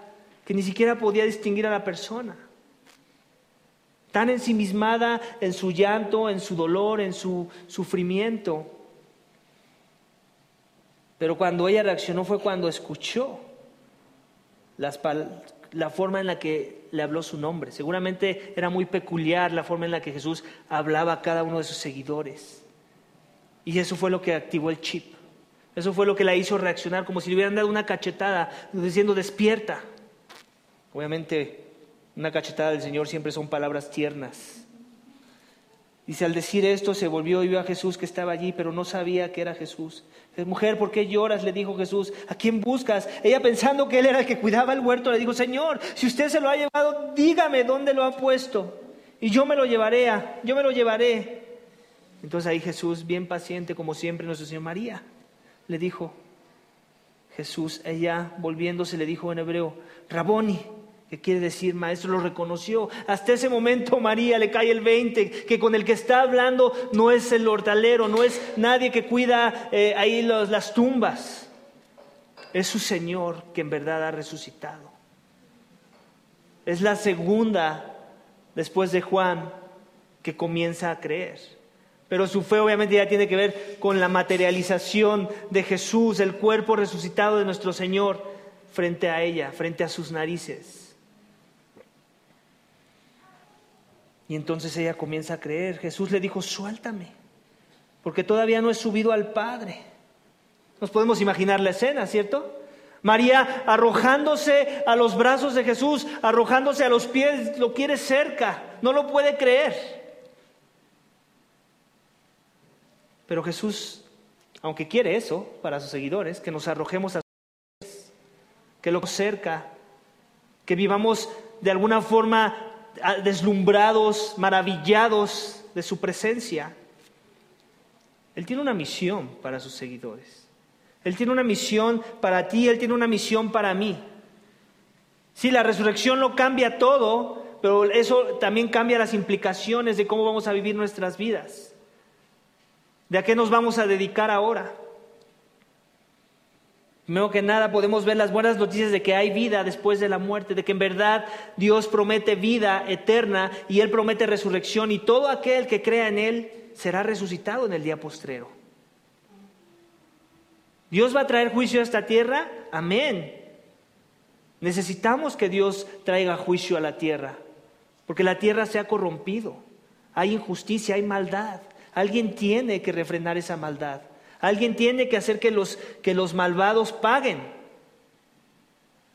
[SPEAKER 1] que ni siquiera podía distinguir a la persona. Tan ensimismada en su llanto, en su dolor, en su sufrimiento pero cuando ella reaccionó fue cuando escuchó la forma en la que le habló su nombre. Seguramente era muy peculiar la forma en la que Jesús hablaba a cada uno de sus seguidores. Y eso fue lo que activó el chip. Eso fue lo que la hizo reaccionar, como si le hubieran dado una cachetada, diciendo despierta. Obviamente, una cachetada del Señor siempre son palabras tiernas. Dice, al decir esto se volvió y vio a Jesús que estaba allí, pero no sabía que era Jesús. Mujer, ¿por qué lloras? Le dijo Jesús. ¿A quién buscas? Ella pensando que él era el que cuidaba el huerto, le dijo, Señor, si usted se lo ha llevado, dígame dónde lo ha puesto. Y yo me lo llevaré, yo me lo llevaré. Entonces ahí Jesús, bien paciente como siempre, nuestro Señor María, le dijo, Jesús, ella volviéndose le dijo en hebreo, Raboni, ¿Qué quiere decir, maestro? Lo reconoció. Hasta ese momento María le cae el 20, que con el que está hablando no es el hortalero, no es nadie que cuida eh, ahí las tumbas. Es su Señor que en verdad ha resucitado. Es la segunda, después de Juan, que comienza a creer. Pero su fe obviamente ya tiene que ver con la materialización de Jesús, el cuerpo resucitado de nuestro Señor, frente a ella, frente a sus narices. Y entonces ella comienza a creer. Jesús le dijo, suéltame, porque todavía no he subido al Padre. Nos podemos imaginar la escena, ¿cierto? María arrojándose a los brazos de Jesús, arrojándose a los pies, lo quiere cerca, no lo puede creer. Pero Jesús, aunque quiere eso para sus seguidores, que nos arrojemos a sus pies, que lo cerca, que vivamos de alguna forma deslumbrados, maravillados de su presencia. Él tiene una misión para sus seguidores. Él tiene una misión para ti, Él tiene una misión para mí. Sí, la resurrección lo cambia todo, pero eso también cambia las implicaciones de cómo vamos a vivir nuestras vidas. ¿De a qué nos vamos a dedicar ahora? Primero que nada podemos ver las buenas noticias de que hay vida después de la muerte, de que en verdad Dios promete vida eterna y Él promete resurrección y todo aquel que crea en Él será resucitado en el día postrero. ¿Dios va a traer juicio a esta tierra? Amén. Necesitamos que Dios traiga juicio a la tierra, porque la tierra se ha corrompido, hay injusticia, hay maldad. Alguien tiene que refrenar esa maldad. Alguien tiene que hacer que los, que los malvados paguen.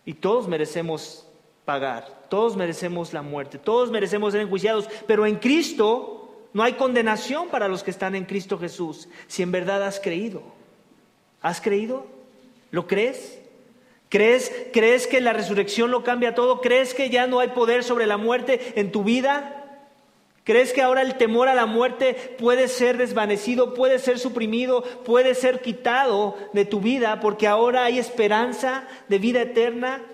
[SPEAKER 1] Y todos merecemos pagar, todos merecemos la muerte, todos merecemos ser enjuiciados, pero en Cristo no hay condenación para los que están en Cristo Jesús, si en verdad has creído. ¿Has creído? ¿Lo crees? ¿Crees, ¿Crees que la resurrección lo cambia todo? ¿Crees que ya no hay poder sobre la muerte en tu vida? ¿Crees que ahora el temor a la muerte puede ser desvanecido, puede ser suprimido, puede ser quitado de tu vida porque ahora hay esperanza de vida eterna?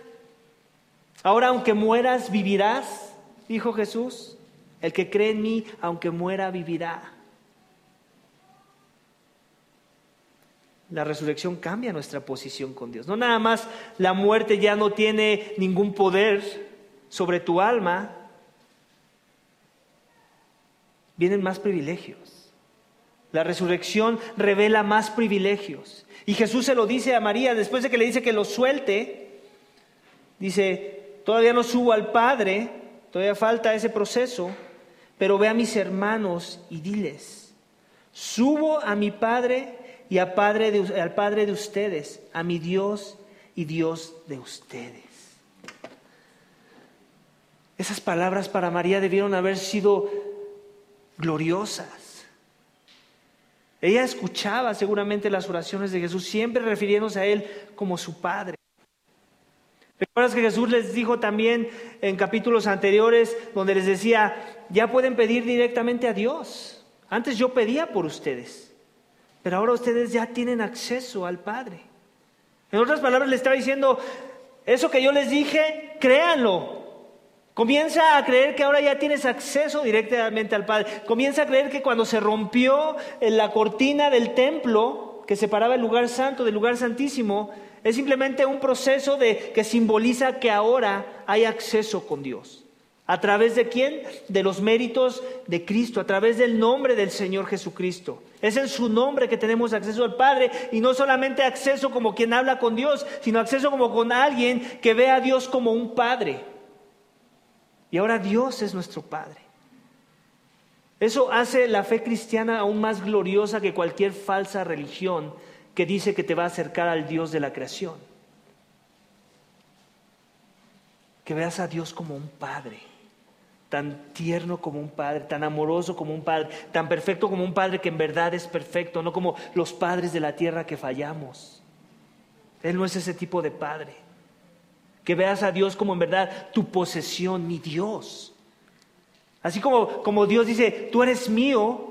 [SPEAKER 1] Ahora aunque mueras, vivirás, dijo Jesús. El que cree en mí, aunque muera, vivirá. La resurrección cambia nuestra posición con Dios. No nada más la muerte ya no tiene ningún poder sobre tu alma, vienen más privilegios. La resurrección revela más privilegios. Y Jesús se lo dice a María después de que le dice que lo suelte. Dice, todavía no subo al Padre, todavía falta ese proceso, pero ve a mis hermanos y diles, subo a mi Padre y al Padre de ustedes, a mi Dios y Dios de ustedes. Esas palabras para María debieron haber sido gloriosas. Ella escuchaba seguramente las oraciones de Jesús, siempre refiriéndose a Él como su Padre. ¿Recuerdas que Jesús les dijo también en capítulos anteriores donde les decía, ya pueden pedir directamente a Dios? Antes yo pedía por ustedes, pero ahora ustedes ya tienen acceso al Padre. En otras palabras, le estaba diciendo, eso que yo les dije, créanlo, Comienza a creer que ahora ya tienes acceso directamente al Padre. Comienza a creer que cuando se rompió la cortina del templo que separaba el lugar santo del lugar santísimo, es simplemente un proceso de, que simboliza que ahora hay acceso con Dios. ¿A través de quién? De los méritos de Cristo, a través del nombre del Señor Jesucristo. Es en su nombre que tenemos acceso al Padre y no solamente acceso como quien habla con Dios, sino acceso como con alguien que ve a Dios como un Padre. Y ahora Dios es nuestro Padre. Eso hace la fe cristiana aún más gloriosa que cualquier falsa religión que dice que te va a acercar al Dios de la creación. Que veas a Dios como un Padre, tan tierno como un Padre, tan amoroso como un Padre, tan perfecto como un Padre que en verdad es perfecto, no como los padres de la tierra que fallamos. Él no es ese tipo de Padre que veas a Dios como en verdad tu posesión, mi Dios. Así como, como Dios dice, tú eres mío.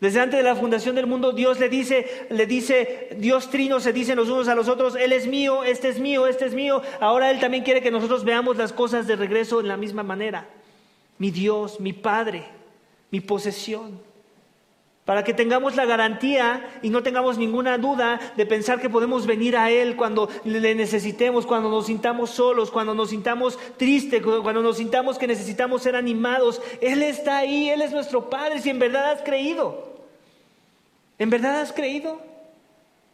[SPEAKER 1] Desde antes de la fundación del mundo, Dios le dice, le dice, Dios trino se dicen los unos a los otros, Él es mío, este es mío, este es mío. Ahora Él también quiere que nosotros veamos las cosas de regreso en la misma manera. Mi Dios, mi Padre, mi posesión para que tengamos la garantía y no tengamos ninguna duda de pensar que podemos venir a Él cuando le necesitemos, cuando nos sintamos solos, cuando nos sintamos tristes, cuando nos sintamos que necesitamos ser animados. Él está ahí, Él es nuestro Padre, si en verdad has creído. ¿En verdad has creído?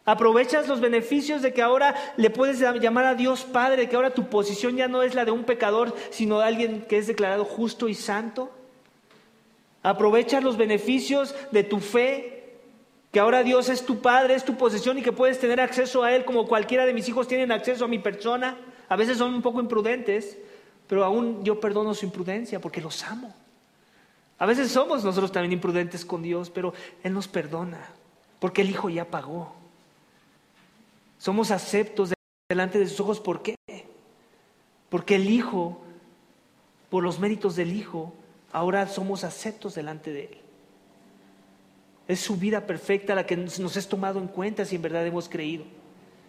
[SPEAKER 1] ¿Aprovechas los beneficios de que ahora le puedes llamar a Dios Padre, que ahora tu posición ya no es la de un pecador, sino de alguien que es declarado justo y santo? ¿Aprovechas los beneficios de tu fe? que ahora Dios es tu Padre, es tu posesión y que puedes tener acceso a Él como cualquiera de mis hijos tienen acceso a mi persona. A veces son un poco imprudentes, pero aún yo perdono su imprudencia porque los amo. A veces somos nosotros también imprudentes con Dios, pero Él nos perdona porque el Hijo ya pagó. Somos aceptos delante de sus ojos. ¿Por qué? Porque el Hijo, por los méritos del Hijo, ahora somos aceptos delante de Él. Es su vida perfecta la que nos es tomado en cuenta si en verdad hemos creído.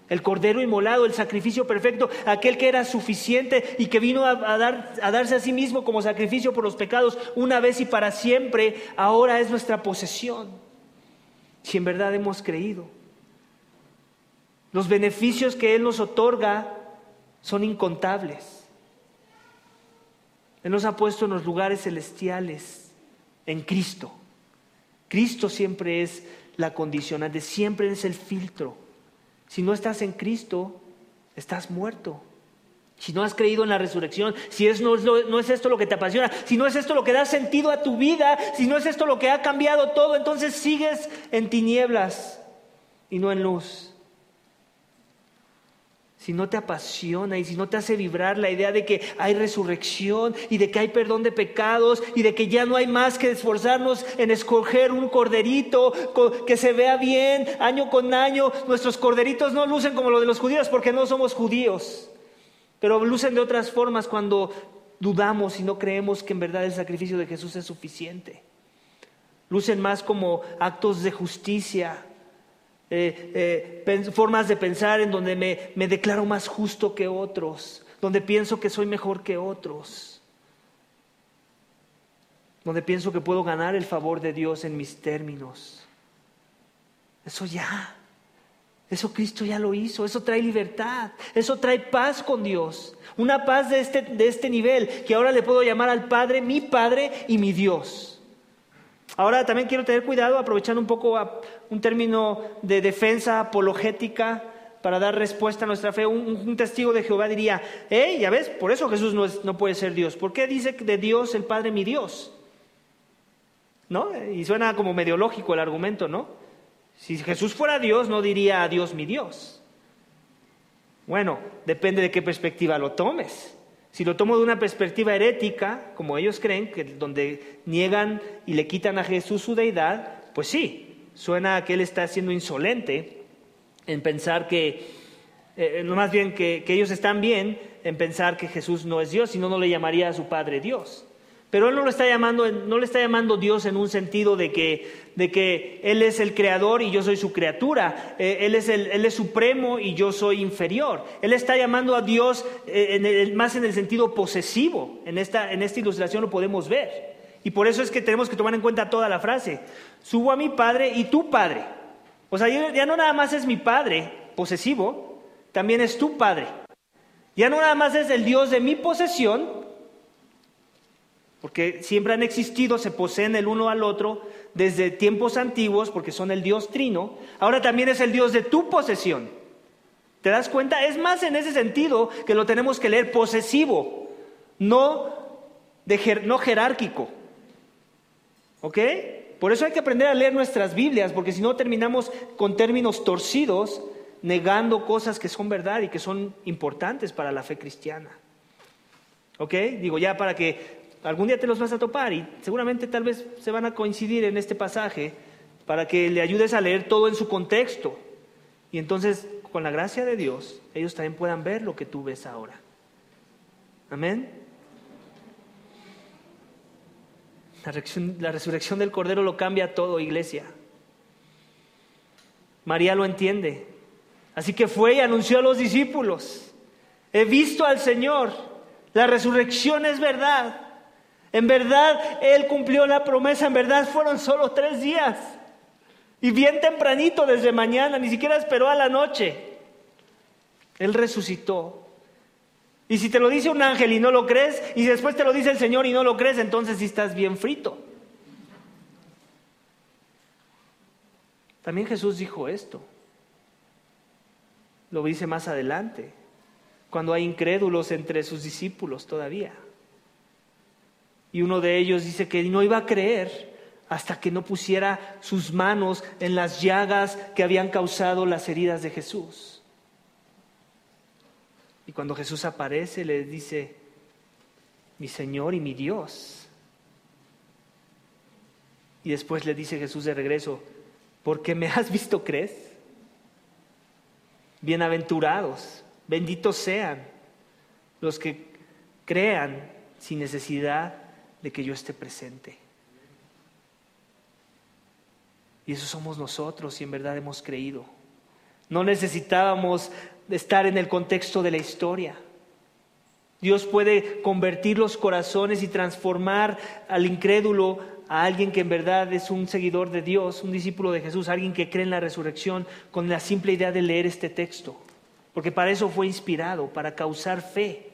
[SPEAKER 1] El cordero inmolado, el sacrificio perfecto, aquel que era suficiente y que vino a, dar, a darse a sí mismo como sacrificio por los pecados una vez y para siempre, ahora es nuestra posesión. Si en verdad hemos creído. Los beneficios que Él nos otorga son incontables. Él nos ha puesto en los lugares celestiales en Cristo. Cristo siempre es la condicionante, siempre es el filtro. Si no estás en Cristo, estás muerto. Si no has creído en la resurrección, si es, no, es no es esto lo que te apasiona, si no es esto lo que da sentido a tu vida, si no es esto lo que ha cambiado todo, entonces sigues en tinieblas y no en luz si no te apasiona y si no te hace vibrar la idea de que hay resurrección y de que hay perdón de pecados y de que ya no hay más que esforzarnos en escoger un corderito que se vea bien año con año, nuestros corderitos no lucen como los de los judíos porque no somos judíos, pero lucen de otras formas cuando dudamos y no creemos que en verdad el sacrificio de Jesús es suficiente. Lucen más como actos de justicia eh, eh, formas de pensar en donde me, me declaro más justo que otros, donde pienso que soy mejor que otros, donde pienso que puedo ganar el favor de Dios en mis términos. Eso ya, eso Cristo ya lo hizo, eso trae libertad, eso trae paz con Dios, una paz de este, de este nivel que ahora le puedo llamar al Padre mi Padre y mi Dios. Ahora también quiero tener cuidado, aprovechando un poco un término de defensa apologética para dar respuesta a nuestra fe. Un, testigo de Jehová diría, eh, ya ves, por eso Jesús no, no puede ser Dios. ¿Por qué dice de Dios el Padre mi Dios? ¿No? Y suena como medio lógico el argumento, ¿no? Si Jesús fuera Dios, no diría a Dios mi Dios. Bueno, depende de qué perspectiva lo tomes. Si lo tomo de una perspectiva herética, como ellos creen, que donde niegan y le quitan a Jesús su deidad, pues sí, suena a que él está siendo insolente en pensar que, eh, no más bien que, que ellos están bien en pensar que Jesús no es Dios, sino no le llamaría a su Padre Dios. Pero él no lo está llamando, no le está llamando Dios en un sentido de que, de que Él es el creador y yo soy su criatura. Eh, él, es el, él es supremo y yo soy inferior. Él está llamando a Dios eh, más en el sentido posesivo. En esta, en esta ilustración lo podemos ver. Y por eso es que tenemos que tomar en cuenta toda la frase. Subo a mi padre y tu padre. O sea, ya no nada más es mi padre posesivo, también es tu padre. Ya no nada más es el Dios de mi posesión, porque siempre han existido, se poseen el uno al otro desde tiempos antiguos, porque son el Dios trino, ahora también es el Dios de tu posesión. ¿Te das cuenta? Es más en ese sentido que lo tenemos que leer posesivo, no, no jerárquico. ¿Ok? Por eso hay que aprender a leer nuestras Biblias, porque si no terminamos con términos torcidos, negando cosas que son verdad y que son importantes para la fe cristiana. ¿Ok? Digo, ya para que algún día te los vas a topar y seguramente tal vez se van a coincidir en este pasaje para que le ayudes a leer todo en su contexto. Y entonces, con la gracia de Dios, ellos también puedan ver lo que tú ves ahora. Amén. La resurrección, del Cordero lo cambia todo, iglesia. María lo entiende. Así que fue y anunció a los discípulos, he visto al Señor, la resurrección es verdad. En verdad, Él cumplió la promesa, en verdad fueron solo tres días. Y bien tempranito desde mañana, ni siquiera esperó a la noche. Él resucitó. Y si te lo dice un ángel y no lo crees, y después te lo dice el Señor y no lo crees, entonces sí estás bien frito. También Jesús dijo esto. Lo dice más adelante, cuando hay incrédulos entre sus discípulos todavía. Y uno de ellos dice que no iba a creer hasta que no pusiera sus manos en las llagas que habían causado las heridas de Jesús. Y cuando Jesús aparece, le dice, mi Señor y mi Dios. Y después le dice Jesús de regreso, porque me has visto, crees. Bienaventurados, benditos sean los que crean sin necesidad de que yo esté presente. Y eso somos nosotros si en verdad hemos creído. No necesitábamos estar en el contexto de la historia. Dios puede convertir los corazones y transformar al incrédulo a alguien que en verdad es un seguidor de Dios, un discípulo de Jesús, alguien que cree en la resurrección con la simple idea de leer este texto. Porque para eso fue inspirado, para causar fe.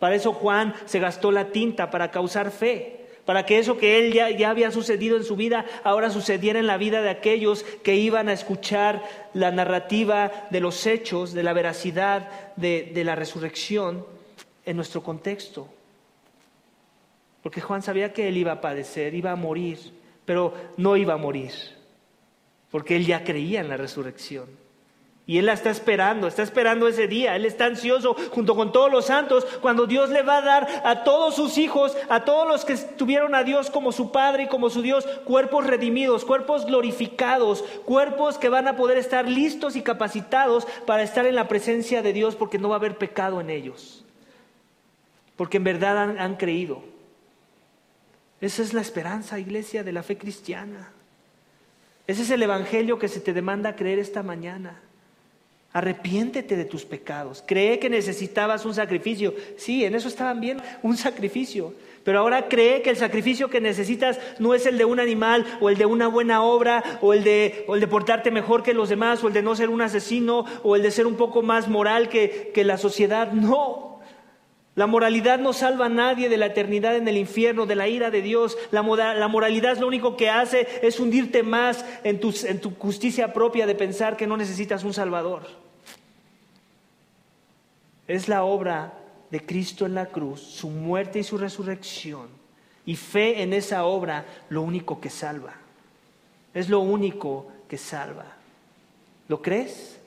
[SPEAKER 1] Para eso Juan se gastó la tinta, para causar fe para que eso que él ya, ya, había sucedido en su vida ahora sucediera en la vida de aquellos que iban a escuchar la narrativa de los hechos, de la veracidad de, de la resurrección en nuestro contexto. Porque Juan sabía que él iba a padecer, iba a morir, pero no iba a morir, porque él ya creía en la resurrección. Y Él la está esperando, está esperando ese día. Él está ansioso junto con todos los santos cuando Dios le va a dar a todos sus hijos, a todos los que tuvieron a Dios como su Padre y como su Dios, cuerpos redimidos, cuerpos glorificados, cuerpos que van a poder estar listos y capacitados para estar en la presencia de Dios porque no va a haber pecado en ellos. Porque en verdad han, han creído. Esa es la esperanza, iglesia, de la fe cristiana. Ese es el Evangelio que se te demanda creer esta mañana. Arrepiéntete de tus pecados. Cree que necesitabas un sacrificio. Sí, en eso estaban bien, un sacrificio. Pero ahora cree que el sacrificio que necesitas no es el de un animal o el de una buena obra o el de, o el de portarte mejor que los demás o el de no ser un asesino o el de ser un poco más moral que, que la sociedad. No. La moralidad no salva a nadie de la eternidad en el infierno, de la ira de Dios. La, moralidad lo único que hace es hundirte más en en tu justicia propia de pensar que no necesitas un Salvador. Es la obra de Cristo en la cruz, su muerte y su resurrección, y fe en esa obra lo único que salva. Es lo único que salva. ¿Lo crees?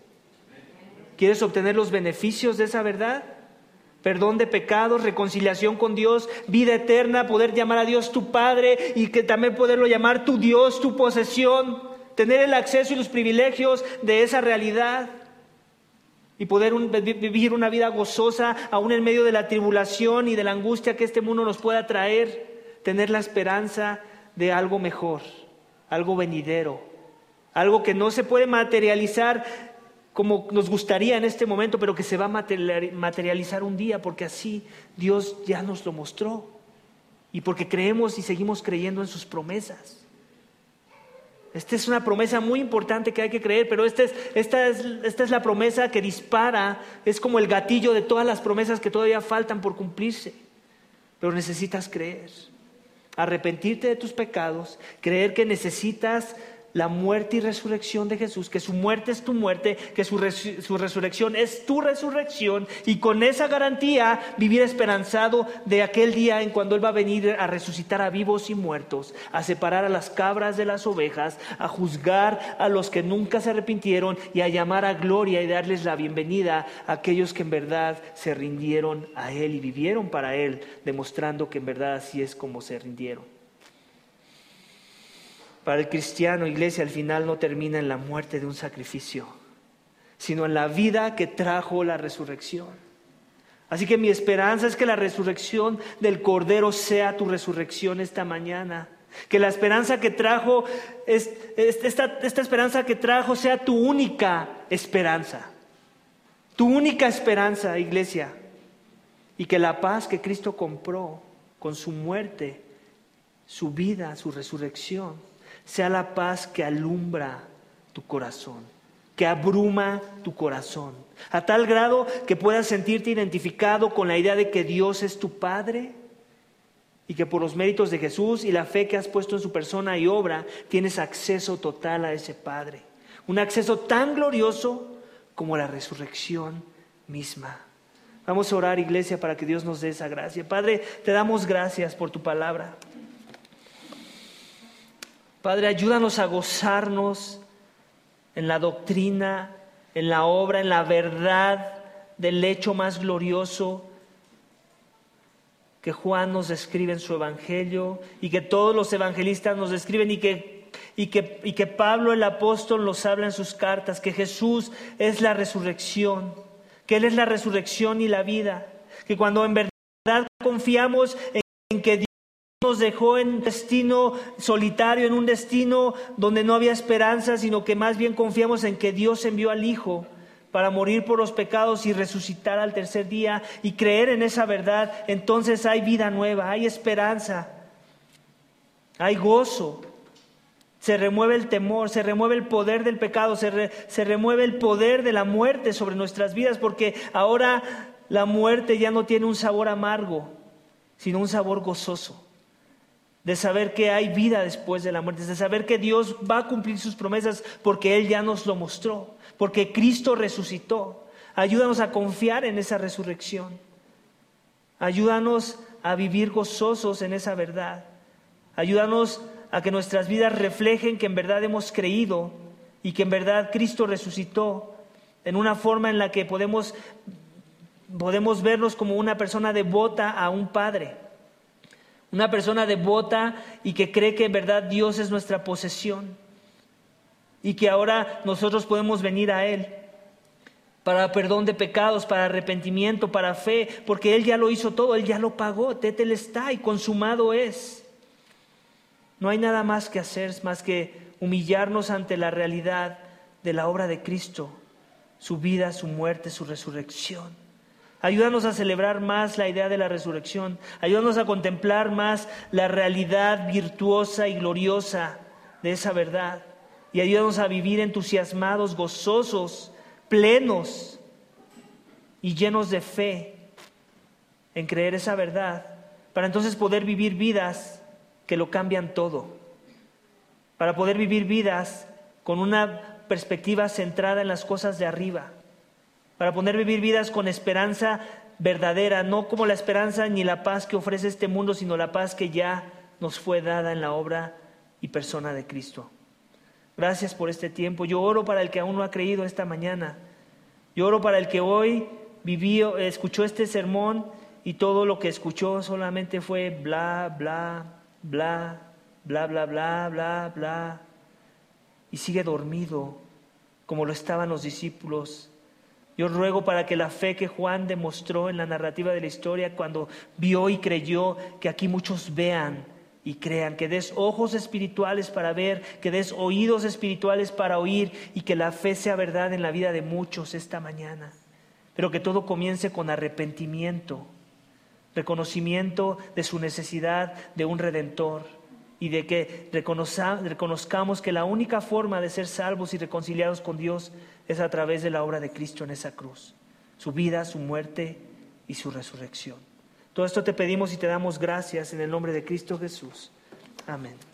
[SPEAKER 1] ¿Quieres obtener los beneficios de esa verdad? Perdón de pecados, reconciliación con Dios, vida eterna, poder llamar a Dios tu Padre y que también poderlo llamar tu Dios, tu posesión, tener el acceso y los privilegios de esa realidad y poder vivir una vida gozosa aún en medio de la tribulación y de la angustia que este mundo nos pueda traer, tener la esperanza de algo mejor, algo venidero, algo que no se puede materializar como nos gustaría en este momento, pero que se va a materializar un día, porque así Dios ya nos lo mostró. Y porque creemos y seguimos creyendo en sus promesas. Esta es una promesa muy importante que hay que creer, pero esta es, esta, es, esta es la promesa que dispara, es como el gatillo de todas las promesas que todavía faltan por cumplirse. Pero necesitas creer, arrepentirte de tus pecados, creer que necesitas la muerte y resurrección de Jesús, que su muerte es tu muerte, que su, resurrección es tu resurrección, y con esa garantía vivir esperanzado de aquel día en cuando Él va a venir a resucitar a vivos y muertos, a separar a las cabras de las ovejas, a juzgar a los que nunca se arrepintieron y a llamar a gloria y darles la bienvenida a aquellos que en verdad se rindieron a Él y vivieron para Él, demostrando que en verdad así es como se rindieron. Para el cristiano, iglesia, al final no termina en la muerte de un sacrificio, sino en la vida que trajo la resurrección. Así que mi esperanza es que la resurrección del Cordero sea tu resurrección esta mañana. Que la esperanza que trajo, esta, esta esperanza que trajo sea tu única esperanza. Tu única esperanza, iglesia. Y que la paz que Cristo compró con su muerte, su vida, su resurrección, sea la paz que alumbra tu corazón, que abruma tu corazón, a tal grado que puedas sentirte identificado con la idea de que Dios es tu Padre y que por los méritos de Jesús y la fe que has puesto en su persona y obra, tienes acceso total a ese Padre. Un acceso tan glorioso como la resurrección misma. Vamos a orar, iglesia, para que Dios nos dé esa gracia. Padre, te damos gracias por tu palabra. Padre, ayúdanos a gozarnos en la doctrina, en la obra, en la verdad del hecho más glorioso que Juan nos describe en su Evangelio y que todos los evangelistas nos describen y que, y que, y que Pablo el apóstol nos habla en sus cartas, que Jesús es la resurrección, que Él es la resurrección y la vida, que cuando en verdad confiamos en que nos dejó en un destino solitario, en un destino donde no había esperanza, sino que más bien confiamos en que Dios envió al Hijo para morir por los pecados y resucitar al tercer día y creer en esa verdad, entonces hay vida nueva, hay esperanza, hay gozo. Se remueve el temor, se remueve el poder del pecado, se, se remueve el poder de la muerte sobre nuestras vidas, porque ahora la muerte ya no tiene un sabor amargo, sino un sabor gozoso de saber que hay vida después de la muerte, de saber que Dios va a cumplir sus promesas porque Él ya nos lo mostró, porque Cristo resucitó. Ayúdanos a confiar en esa resurrección. Ayúdanos a vivir gozosos en esa verdad. Ayúdanos a que nuestras vidas reflejen que en verdad hemos creído y que en verdad Cristo resucitó en una forma en la que podemos, podemos vernos como una persona devota a un Padre una persona devota y que cree que en verdad Dios es nuestra posesión y que ahora nosotros podemos venir a Él para perdón de pecados, para arrepentimiento, para fe, porque Él ya lo hizo todo, Él ya lo pagó, Tetel está y consumado es. No hay nada más que hacer, más que humillarnos ante la realidad de la obra de Cristo, su vida, su muerte, su resurrección. Ayúdanos a celebrar más la idea de la resurrección. Ayúdanos a contemplar más la realidad virtuosa y gloriosa de esa verdad. Y ayúdanos a vivir entusiasmados, gozosos, plenos y llenos de fe en creer esa verdad. Para entonces poder vivir vidas que lo cambian todo. Para poder vivir vidas con una perspectiva centrada en las cosas de arriba para poder vivir vidas con esperanza verdadera, no como la esperanza ni la paz que ofrece este mundo, sino la paz que ya nos fue dada en la obra y persona de Cristo. Gracias por este tiempo. Yo oro para el que aún no ha creído esta mañana. Yo oro para el que hoy vivió, escuchó este sermón y todo lo que escuchó solamente fue bla, bla, bla, bla, bla, bla, bla, bla. Y sigue dormido como lo estaban los discípulos yo ruego para que la fe que Juan demostró en la narrativa de la historia cuando vio y creyó, que aquí muchos vean y crean, que des ojos espirituales para ver, que des oídos espirituales para oír y que la fe sea verdad en la vida de muchos esta mañana. Pero que todo comience con arrepentimiento, reconocimiento de su necesidad de un redentor y de que reconozcamos que la única forma de ser salvos y reconciliados con Dios es a través de la obra de Cristo en esa cruz, su vida, su muerte y su resurrección. Todo esto te pedimos y te damos gracias en el nombre de Cristo Jesús. Amén.